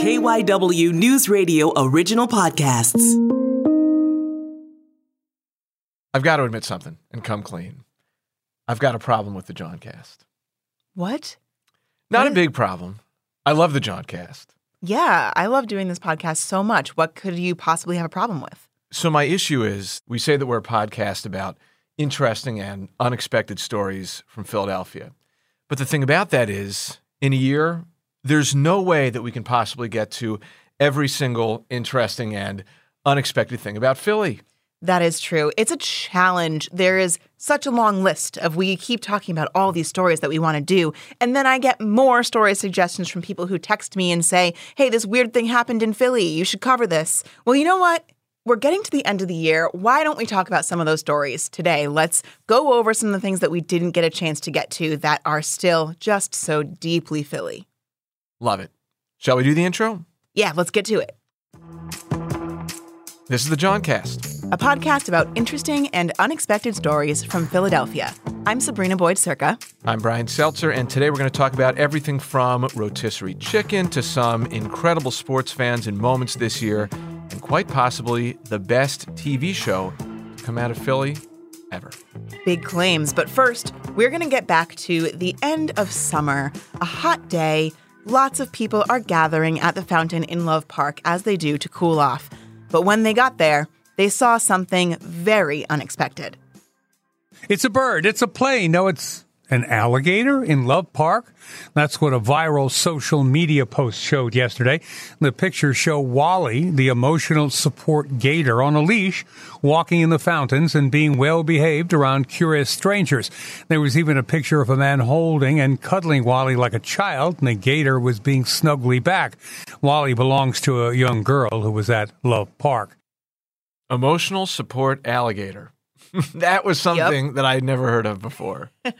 KYW News Radio original podcasts. I've got to admit something and come clean. I've got a problem with the Jawncast. What? Not a big problem. I love the Jawncast. Yeah, I love doing this podcast so much. What could you possibly have a problem with? So my issue is we say that we're a podcast about interesting and unexpected stories from Philadelphia. But the thing about that is in a year, there's no way that we can possibly get to every single interesting and unexpected thing about Philly. That is true. It's a challenge. There is such a long list of we keep talking about all these stories that we want to do. And then I get more story suggestions from people who text me and say, hey, this weird thing happened in Philly. You should cover this. Well, you know what? We're getting to the end of the year. Why don't we talk about some of those stories today? Let's go over some of the things that we didn't get a chance to get to that are still just so deeply Philly. Love it. Shall we do the intro? Yeah, let's get to it. This is the Jawncast. a podcast about interesting and unexpected stories from Philadelphia. I'm Sabrina Boyd-Surka. I'm Brian Seltzer, and today we're going to talk about everything from rotisserie chicken to some incredible sports fans and moments this year, and quite possibly the best TV show to come out of Philly ever. Big claims, but first, we're going to get back to the end of summer, a hot day. Lots of people are gathering at the fountain in Love Park as they do to cool off. But when they got there, they saw something very unexpected. It's a bird. It's a plane. No, it's an alligator in Love Park. That's what a viral social media post showed yesterday. The pictures show Wally, the emotional support gator on a leash, walking in the fountains and being well behaved around curious strangers. There was even a picture of a man holding and cuddling Wally like a child, and the gator was being snugly back. Wally belongs to a young girl who was at Love Park. Emotional support alligator. that was something that I had never heard of before.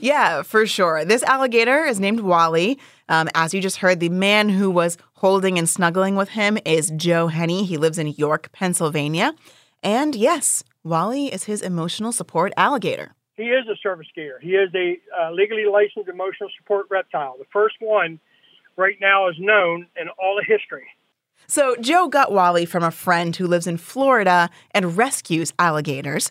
Yeah, for sure. This alligator is named Wally. Um, as you just heard, the man who was holding and snuggling with him is Joe Henney. He lives in York, Pennsylvania. And yes, Wally is his emotional support alligator. He is a service gator. He is a uh, legally licensed emotional support reptile. The first one right now is known in all of history. So, Joe got Wally from a friend who lives in Florida and rescues alligators.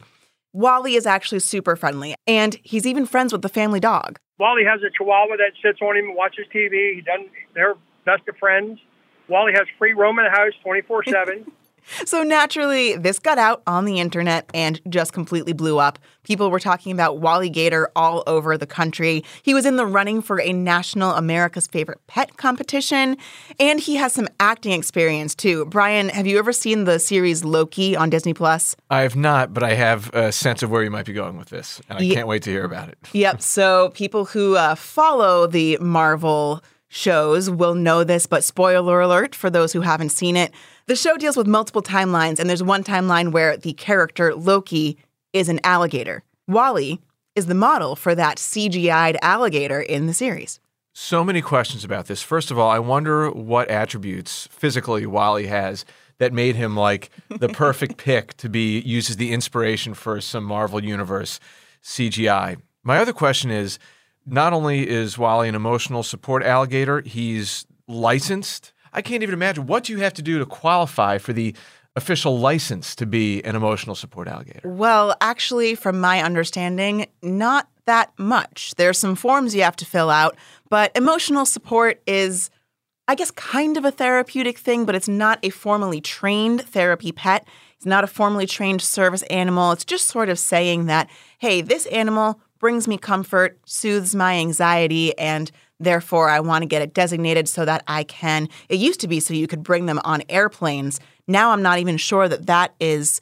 Wally is actually super friendly, and he's even friends with the family dog. Wally has a chihuahua that sits on him and watches TV. He doesn't, they're best of friends. Wally has free roam in the house 24 7. So naturally, this got out on the internet and just completely blew up. People were talking about Wally Gator all over the country. He was in the running for a National America's Favorite Pet competition, and he has some acting experience too. Brian, have you ever seen the series Loki on Disney Plus? I have not, but I have a sense of where you might be going with this, and I Ye- can't wait to hear about it. Yep. So people who uh, follow the Marvel shows will know this, but spoiler alert for those who haven't seen it. The show deals with multiple timelines, and there's one timeline where the character Loki is an alligator. Wally is the model for that CGI'd alligator in the series. So many questions about this. First of all, I wonder what attributes physically Wally has that made him like the perfect pick to be used as the inspiration for some Marvel Universe CGI. My other question is not only is Wally an emotional support alligator, he's licensed. I can't even imagine what you have to do to qualify for the official license to be an emotional support alligator. Well, actually, from my understanding, not that much. There's some forms you have to fill out, but emotional support is, I guess, kind of a therapeutic thing, but it's not a formally trained therapy pet. It's not a formally trained service animal. It's just sort of saying that, hey, this animal brings me comfort, soothes my anxiety, and therefore I want to get it designated so that I can. It used to be so you could bring them on airplanes. Now I'm not even sure that that is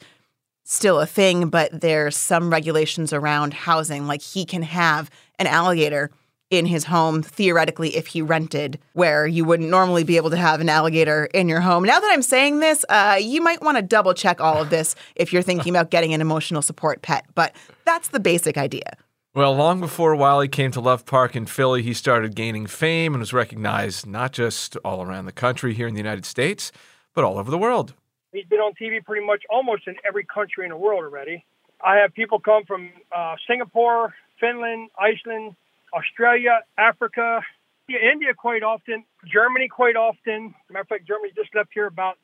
still a thing, but there's some regulations around housing. Like he can have an alligator in his home, theoretically, if he rented, where you wouldn't normally be able to have an alligator in your home. Now that I'm saying this, uh, you might want to double check all of this if you're thinking about getting an emotional support pet, but that's the basic idea. Well, long before Wally came to Love Park in Philly, he started gaining fame and was recognized not just all around the country here in the United States, but all over the world. He's been on TV pretty much almost in every country in the world already. I have people come from uh, Singapore, Finland, Iceland, Australia, Africa, India quite often, Germany quite often. Matter of fact, Germany just left here about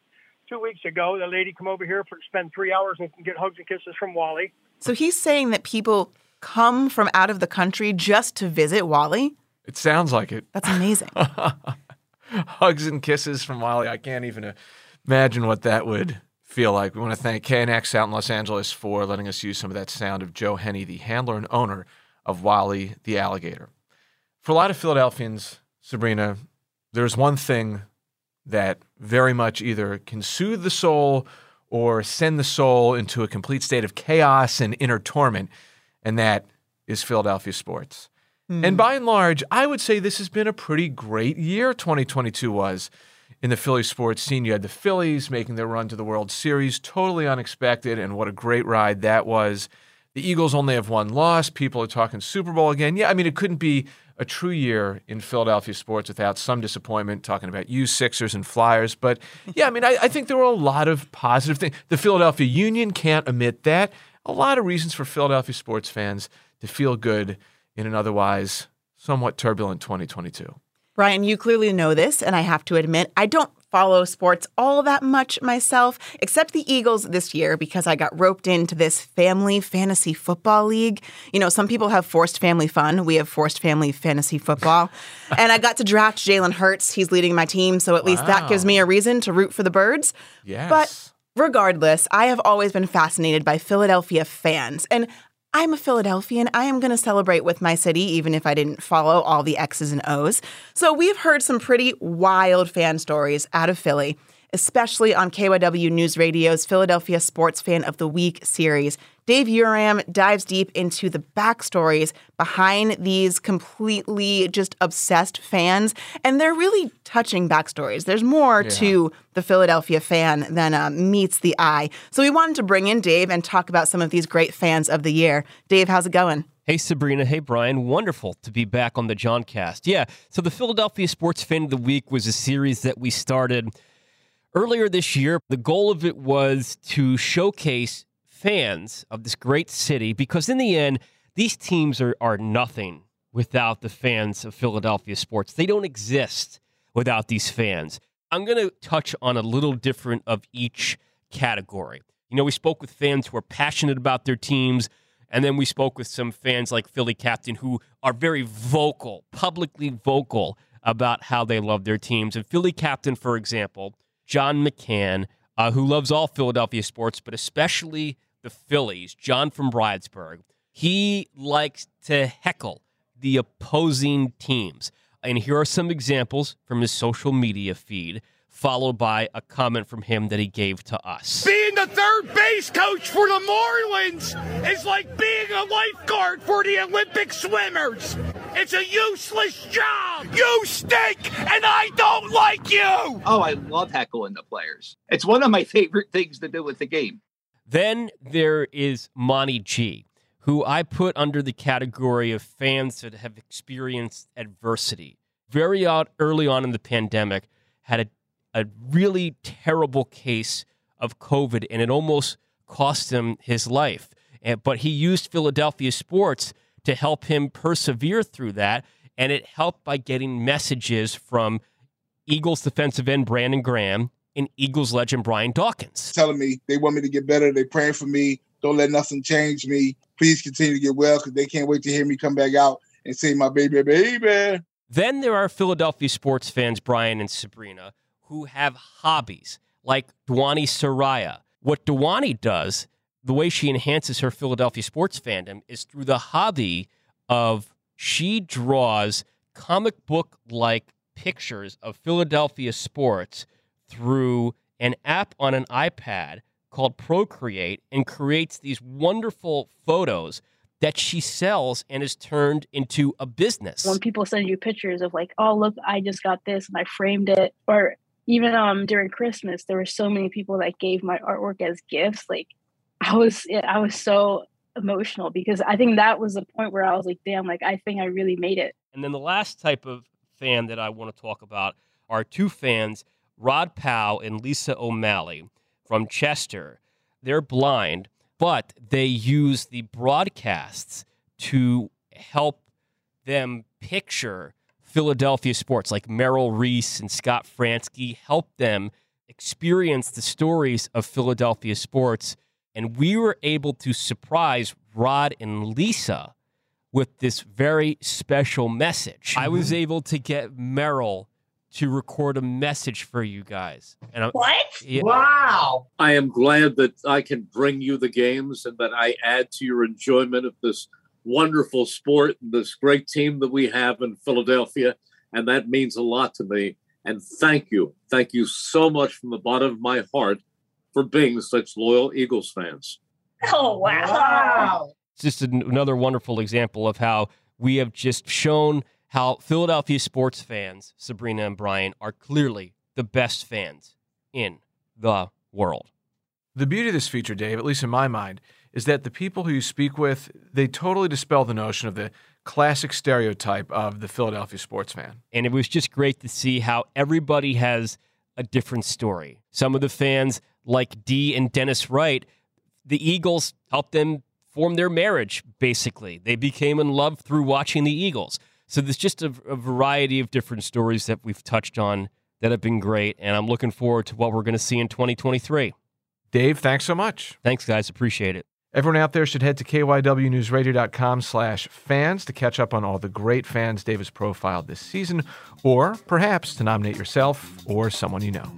two weeks ago. The lady come over here for spend three hours and get hugs and kisses from Wally. So he's saying that people come from out of the country just to visit Wally. It sounds like it. That's amazing. Hugs and kisses from Wally. I can't even imagine what that would feel like. We want to thank KNX out in Los Angeles for letting us use some of that sound of Joe Henney, the handler and owner of Wally the alligator. For a lot of Philadelphians, Sabrina, there's one thing that very much either can soothe the soul or send the soul into a complete state of chaos and inner torment, and that is Philadelphia sports. Hmm. And by and large, I would say this has been a pretty great year, 2022 was in the Philly sports scene. You had the Phillies making their run to the World Series, totally unexpected, and what a great ride that was. The Eagles only have one loss. People are talking Super Bowl again. Yeah, I mean, it couldn't be a true year in Philadelphia sports without some disappointment, talking about you, Sixers, and Flyers. But yeah, I mean, I, I think there were a lot of positive things. The Philadelphia Union can't omit that. A lot of reasons for Philadelphia sports fans to feel good in an otherwise somewhat turbulent 2022. Brian, you clearly know this, and I have to admit, I don't follow sports all that much myself, except the Eagles this year because I got roped into this family fantasy football league. You know, some people have forced family fun. We have forced family fantasy football. and I got to draft Jalen Hurts. He's leading my team, so at least that gives me a reason to root for the birds. Yes. But regardless, I have always been fascinated by Philadelphia fans. And I'm a Philadelphian. I am going to celebrate with my city, even if I didn't follow all the X's and O's. So we've heard some pretty wild fan stories out of Philly, especially on KYW News Radio's Philadelphia Sports Fan of the Week series. Dave Uram dives deep into the backstories behind these completely just obsessed fans, and they're really touching backstories. There's more to the Philadelphia fan than uh, meets the eye. So we wanted to bring in Dave and talk about some of these great fans of the year. Dave, how's it going? Hey Sabrina, hey Brian, wonderful to be back on the Jawncast. Yeah, so the Philadelphia Sports Fan of the Week was a series that we started earlier this year. The goal of it was to showcase fans of this great city because in the end, these teams are, are nothing without the fans of Philadelphia sports. They don't exist without these fans. I'm going to touch on a little different of each category. You know, we spoke with fans who are passionate about their teams, and then we spoke with some fans like Philly Captain who are very vocal, publicly vocal about how they love their teams. And Philly Captain, for example, John McCann, uh, who loves all Philadelphia sports, but especially the Phillies, John from Bridesburg, he likes to heckle the opposing teams. And here are some examples from his social media feed, followed by a comment from him that he gave to us. Being the third base coach for the Marlins is like being a lifeguard for the Olympic swimmers. It's a useless job. You stink, and I don't like you. Oh, I love heckling the players. It's one of my favorite things to do with the game. Then there is Monty G, who I put under the category of fans that have experienced adversity. Very early on in the pandemic, had a, a really terrible case of COVID, and it almost cost him his life. And, but he used Philadelphia sports to help him persevere through that, and it helped by getting messages from Eagles defensive end Brandon Graham and Eagles legend Brian Dawkins. telling me they want me to get better. They praying for me. Don't let nothing change me. Please continue to get well because they can't wait to hear me come back out and say my baby, baby. Then there are Philadelphia sports fans, Brian and Sabrina, who have hobbies like Dwani Saraya. What Dwani does, the way she enhances her Philadelphia sports fandom, is through the hobby of she draws comic book like pictures of Philadelphia sports through an app on an iPad called Procreate and creates these wonderful photos that she sells and is turned into a business. when people send you pictures of like, oh look, I just got this and I framed it, or even um during Christmas, there were so many people that gave my artwork as gifts. Like, I was I was so emotional because I think that was the point where I was like, damn, like I think I really made it. And then the last type of fan that I want to talk about are two fans, Rod Powell and Lisa O'Malley from Chester. They're blind, but they use the broadcasts to help them picture Philadelphia sports, like Merrill Reese and Scott Franzke, help them experience the stories of Philadelphia sports. And we were able to surprise Rod and Lisa with this very special message. I was able to get Merrill to record a message for you guys. And I'm, What? Yeah. Wow. I am glad that I can bring you the games and that I add to your enjoyment of this wonderful sport and this great team that we have in Philadelphia. And that means a lot to me. And thank you. Thank you so much from the bottom of my heart for being such loyal Eagles fans. Oh wow. It's just an, another wonderful example of how we have just shown how Philadelphia sports fans, Sabrina and Brian, are clearly the best fans in the world. The beauty of this feature, Dave, at least in my mind, is that the people who you speak with, they totally dispel the notion of the classic stereotype of the Philadelphia sports fan. And it was just great to see how everybody has a different story. Some of the fans, like Dee and Dennis Wright, the Eagles helped them form their marriage, basically. They became in love through watching the Eagles. So there's just a, a variety of different stories that we've touched on that have been great. And I'm looking forward to what we're going to see in 2023. Dave, thanks so much. Thanks, guys. Appreciate it. Everyone out there should head to kywnewsradio.com slash fans to catch up on all the great fans Dave has profiled this season, or perhaps to nominate yourself or someone you know.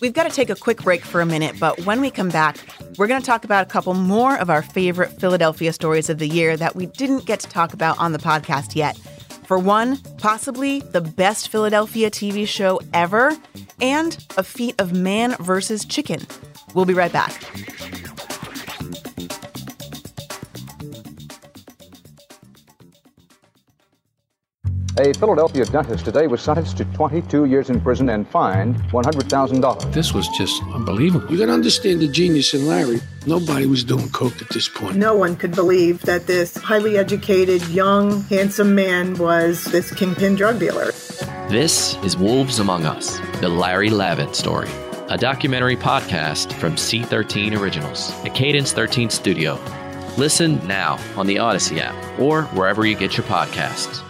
We've got to take a quick break for a minute, but when we come back, we're going to talk about a couple more of our favorite Philadelphia stories of the year that we didn't get to talk about on the podcast yet. For one, possibly the best Philadelphia TV show ever, and a feat of man versus chicken. We'll be right back. A Philadelphia dentist today was sentenced to 22 years in prison and fined $100,000. This was just unbelievable. You got to understand the genius in Larry. Nobody was doing coke at this point. No one could believe that this highly educated, young, handsome man was this kingpin drug dealer. This is Wolves Among Us, the Larry Lavin story, a documentary podcast from C13 Originals, a Cadence 13 studio. Listen now on the Odyssey app or wherever you get your podcasts.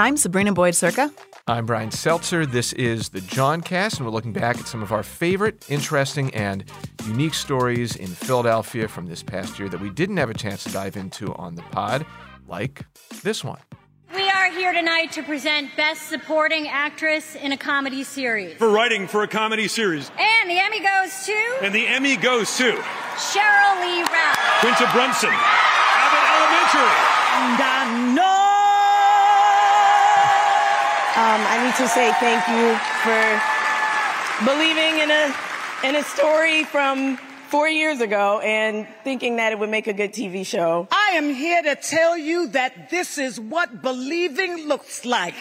I'm Sabrina Boyd-Surka. I'm Brian Seltzer. This is the Jawncast, and we're looking back at some of our favorite, interesting, and unique stories in Philadelphia from this past year that we didn't have a chance to dive into on the pod, like this one. We are here tonight to present Best Supporting Actress in a Comedy Series. For writing for a comedy series. And the Emmy goes to. And the Emmy goes to. Sheryl Lee Ralph. Quinta Brunson. Abbott Elementary. And I know. I need to say thank you for believing in a in a story from four years ago and thinking that it would make a good TV show. I am here to tell you that this is what believing looks like.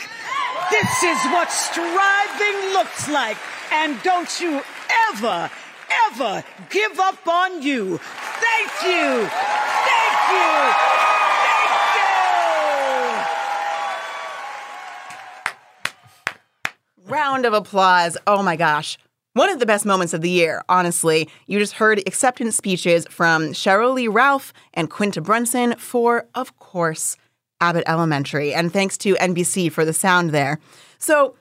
This is what striving looks like. And don't you ever, ever give up on you. Thank you. Thank you. Round of applause. Oh my gosh. One of the best moments of the year, honestly. You just heard acceptance speeches from Sheryl Lee Ralph and Quinta Brunson for, of course, Abbott Elementary. And thanks to NBC for the sound there. So,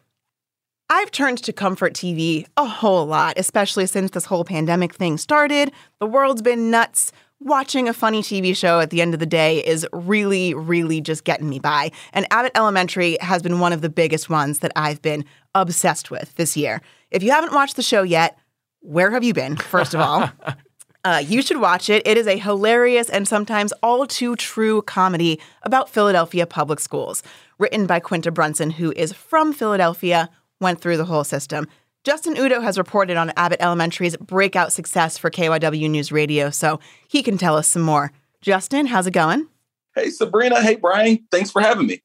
I've turned to comfort TV a whole lot, especially since this whole pandemic thing started. The world's been nuts. Watching a funny TV show at the end of the day is really, really just getting me by. And Abbott Elementary has been one of the biggest ones that I've been obsessed with this year. If you haven't watched the show yet, where have you been, first of all? Uh, you should watch it. It is a hilarious and sometimes all too true comedy about Philadelphia public schools, written by Quinta Brunson, who is from Philadelphia, went through the whole system. Justin Udo has reported on Abbott Elementary's breakout success for KYW News Radio, so he can tell us some more. Justin, how's it going? Hey, Sabrina. Hey, Brian. Thanks for having me.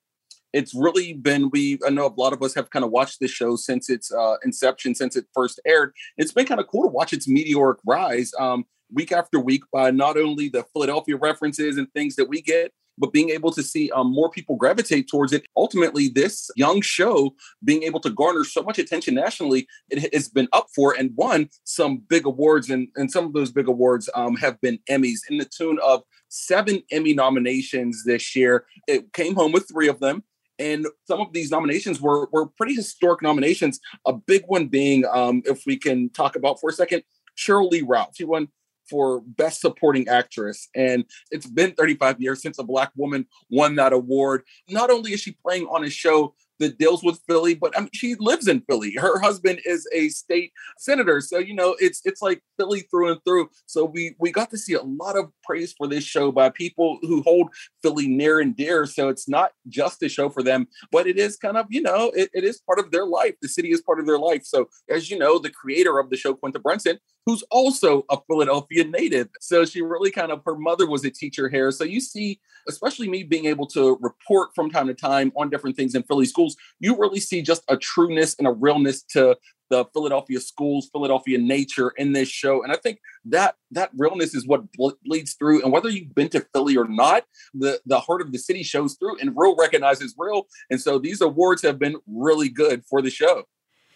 It's really been, we, I know a lot of us have kind of watched this show since its uh, inception, since it first aired. It's been kind of cool to watch its meteoric rise um, week after week by not only the Philadelphia references and things that we get, but being able to see um, more people gravitate towards it. Ultimately, this young show being able to garner so much attention nationally, it has been up for and won some big awards, and, and some of those big awards um, have been Emmys in the tune of seven Emmy nominations this year. It came home with three of them. And some of these nominations were, were pretty historic nominations. A big one being, um, if we can talk about for a second, Sheryl Lee Ralph. She won for Best Supporting Actress. And it's been 35 years since a Black woman won that award. Not only is she playing on a show that deals with Philly, but I mean, she lives in Philly. Her husband is a state senator, so you know it's it's like Philly through and through. So we we got to see a lot of praise for this show by people who hold Philly near and dear. So it's not just a show for them, but it is kind of you know it, it is part of their life. The city is part of their life. So as you know, the creator of the show, Quinta Brunson, who's also a Philadelphia native. So she really kind of, her mother was a teacher here. So you see, especially me being able to report from time to time on different things in Philly schools, you really see just a trueness and a realness to the Philadelphia schools, Philadelphia nature in this show. And I think that that realness is what bleeds through. And whether you've been to Philly or not, the, the heart of the city shows through and real recognizes real. And so these awards have been really good for the show.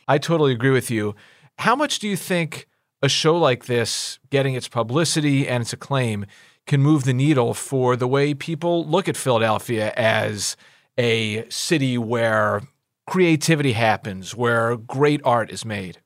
I totally agree with you. How much do you think a show like this, getting its publicity and its acclaim, can move the needle for the way people look at Philadelphia as a city where creativity happens, where great art is made?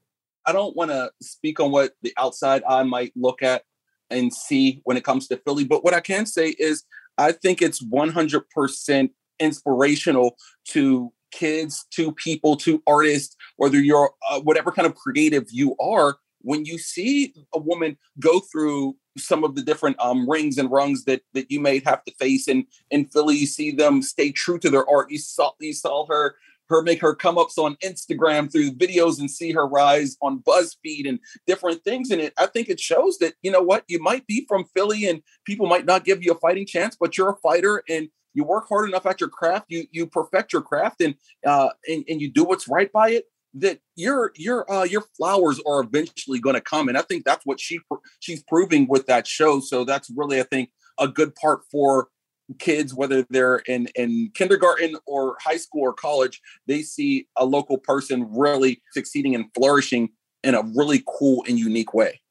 I don't want to speak on what the outside eye might look at and see when it comes to Philly, but what I can say is I think it's 100% inspirational to kids, to people, to artists, whether you're uh, whatever kind of creative you are. When you see a woman go through some of the different um, rings and rungs that that you may have to face in in Philly, you see them stay true to their art. You saw you saw her her make her come ups on Instagram through videos and see her rise on BuzzFeed and different things. And it, I think it shows that, you know what, you might be from Philly and people might not give you a fighting chance, but you're a fighter and you work hard enough at your craft, you you perfect your craft and uh and, and you do what's right by it that your your uh your flowers are eventually going to come and i think that's what she she's proving with that show so that's really i think a good part for kids, whether they're in, in kindergarten or high school or college, they see a local person really succeeding and flourishing in a really cool and unique way.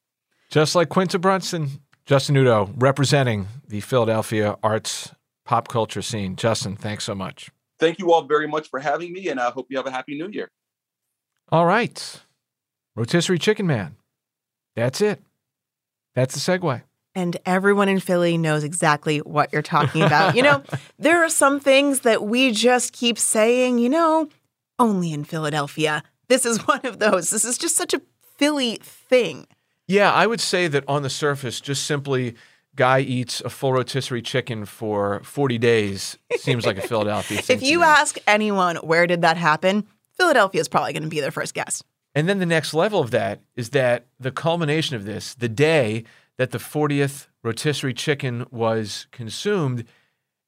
Just like Quinta Brunson, Justin Udo representing the Philadelphia arts pop culture scene. Justin, thanks so much. Thank you all very much for having me, and I hope you have a happy new year. All right. Rotisserie Chicken Man. That's it. That's the segue and everyone in Philly knows exactly what you're talking about. you know, there are some things that we just keep saying, you know, only in Philadelphia. This is one of those. This is just such a Philly thing. Yeah, I would say that on the surface, just simply guy eats a full rotisserie chicken for 40 days seems like a Philadelphia thing. if you ask anyone where did that happen, Philadelphia is probably going to be their first guest. And then the next level of that is that the culmination of this, the day that the 40th rotisserie chicken was consumed,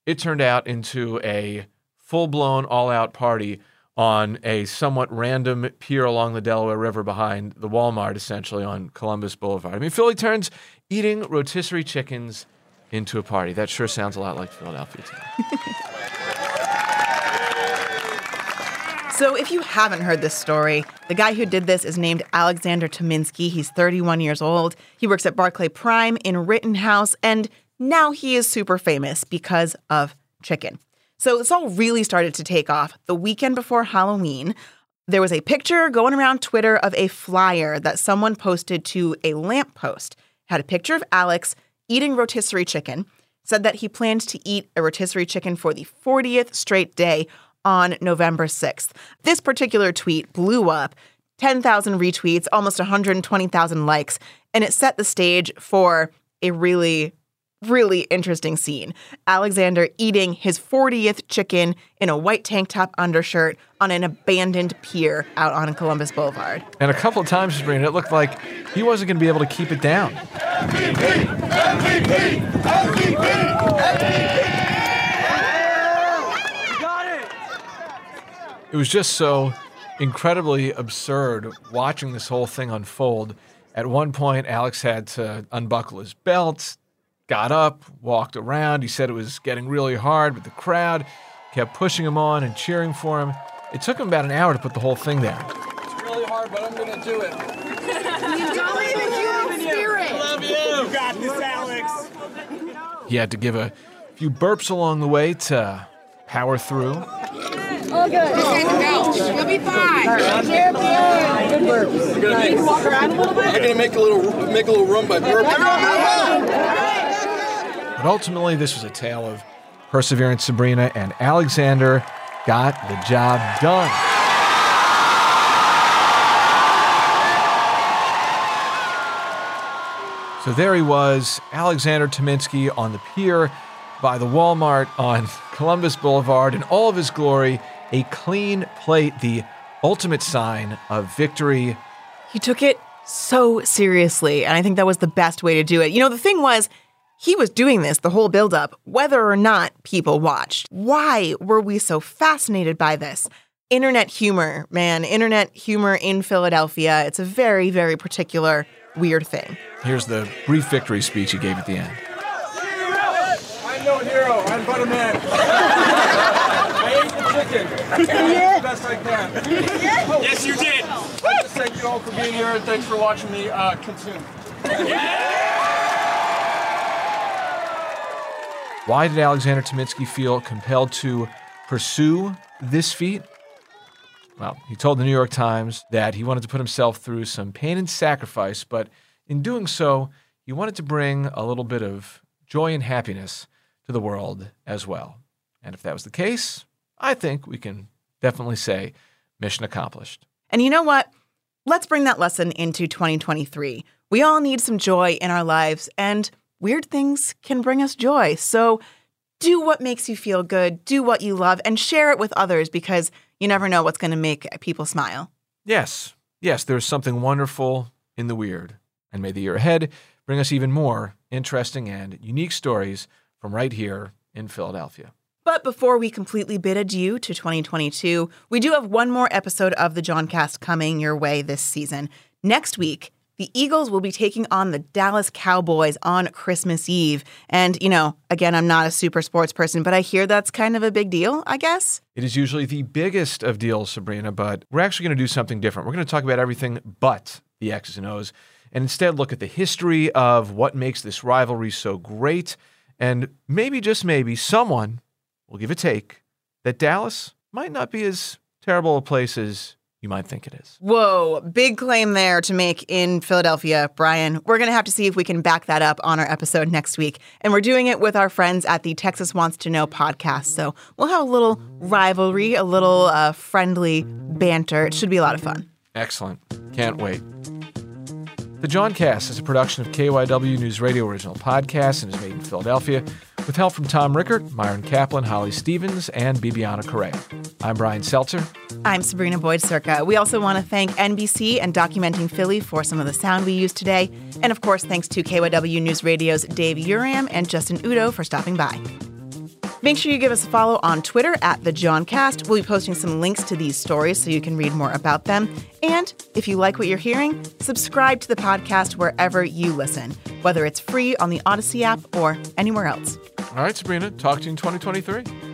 it turned out into a full blown all out party on a somewhat random pier along the Delaware River behind the Walmart, essentially on Columbus Boulevard. I mean, Philly turns eating rotisserie chickens into a party. That sure sounds a lot like Philadelphia. So, if you haven't heard this story, the guy who did this is named Alexander Tominsky. He's 31 years old. He works at Barclay Prime in Rittenhouse, and now he is super famous because of chicken. So, this all really started to take off the weekend before Halloween. There was a picture going around Twitter of a flyer that someone posted to a lamppost. Had a picture of Alex eating rotisserie chicken, said that he planned to eat a rotisserie chicken for the 40th straight day on November 6th. This particular tweet blew up 10,000 retweets, almost 120,000 likes, and it set the stage for a really, really interesting scene. Alexander eating his 40th chicken in a white tank top undershirt on an abandoned pier out on Columbus Boulevard. And a couple of times, Sabrina, it looked like he wasn't going to be able to keep it down. MVP, MVP, MVP, it was just so incredibly absurd watching this whole thing unfold. At one point, Alex had to unbuckle his belt, got up, walked around. He said it was getting really hard, but the crowd kept pushing him on and cheering for him. It took him about an hour to put the whole thing down. It's really hard, but I'm going to do it. You believe in human spirit. love you. You got this, Alex. He had to give a few burps along the way to power through. All good. Just take the couch. You'll be fine. Champion. Good burps. You're Can you walk around a little bit? I'm gonna make a little make a little run by burping. But ultimately, this was a tale of perseverance, Sabrina, and Alexander got the job done. So there he was, Alexander Tominsky on the pier by the Walmart on Columbus Boulevard in all of his glory, a clean plate, the ultimate sign of victory. He took it so seriously, and I think that was the best way to do it. You know, the thing was, he was doing this the whole buildup, whether or not people watched. Why were we so fascinated by this? Internet humor, man, internet humor in Philadelphia. It's a very, very particular, weird thing. Here's the brief victory speech he gave at the end. I'm no hero. I'm but a man. I ate the chicken. I did the best I can. Yes, you did. I thank you all for being here and thanks for watching me uh, consume. Why did Alexander Tominsky feel compelled to pursue this feat? Well, he told the New York Times that he wanted to put himself through some pain and sacrifice, but in doing so, he wanted to bring a little bit of joy and happiness to the world as well. And if that was the case, I think we can definitely say mission accomplished. And you know what? Let's bring that lesson into 2023. We all need some joy in our lives, and weird things can bring us joy. So do what makes you feel good, do what you love, and share it with others because you never know what's going to make people smile. Yes, yes, there's something wonderful in the weird. And may the year ahead bring us even more interesting and unique stories from right here in Philadelphia. But before we completely bid adieu to 2022, we do have one more episode of the Jawncast coming your way this season. Next week, the Eagles will be taking on the Dallas Cowboys on Christmas Eve. And, you know, again, I'm not a super sports person, but I hear that's kind of a big deal, I guess. It is usually the biggest of deals, Sabrina, but we're actually going to do something different. We're going to talk about everything but the X's and O's and instead look at the history of what makes this rivalry so great. And maybe, just maybe, someone will give a take that Dallas might not be as terrible a place as you might think it is. Whoa, big claim there to make in Philadelphia, Brian. We're going to have to see if we can back that up on our episode next week. And we're doing it with our friends at the Texas Wants to Know podcast. So we'll have a little rivalry, a little uh, friendly banter. It should be a lot of fun. Excellent. Can't wait. The Jawncast is a production of KYW News Radio original podcast and is made in Philadelphia with help from Tom Rickert, Myron Kaplan, Holly Stevens, and Bibiana Correa. I'm Brian Seltzer. I'm Sabrina Boyd-Surka. We also want to thank NBC and Documenting Philly for some of the sound we used today. And of course, thanks to KYW News Radio's Dave Uram and Justin Udo for stopping by. Make sure you give us a follow on Twitter at the Jawncast. We'll be posting some links to these stories so you can read more about them. And if you like what you're hearing, subscribe to the podcast wherever you listen, whether it's free on the Odyssey app or anywhere else. All right, Sabrina, talk to you in 2023.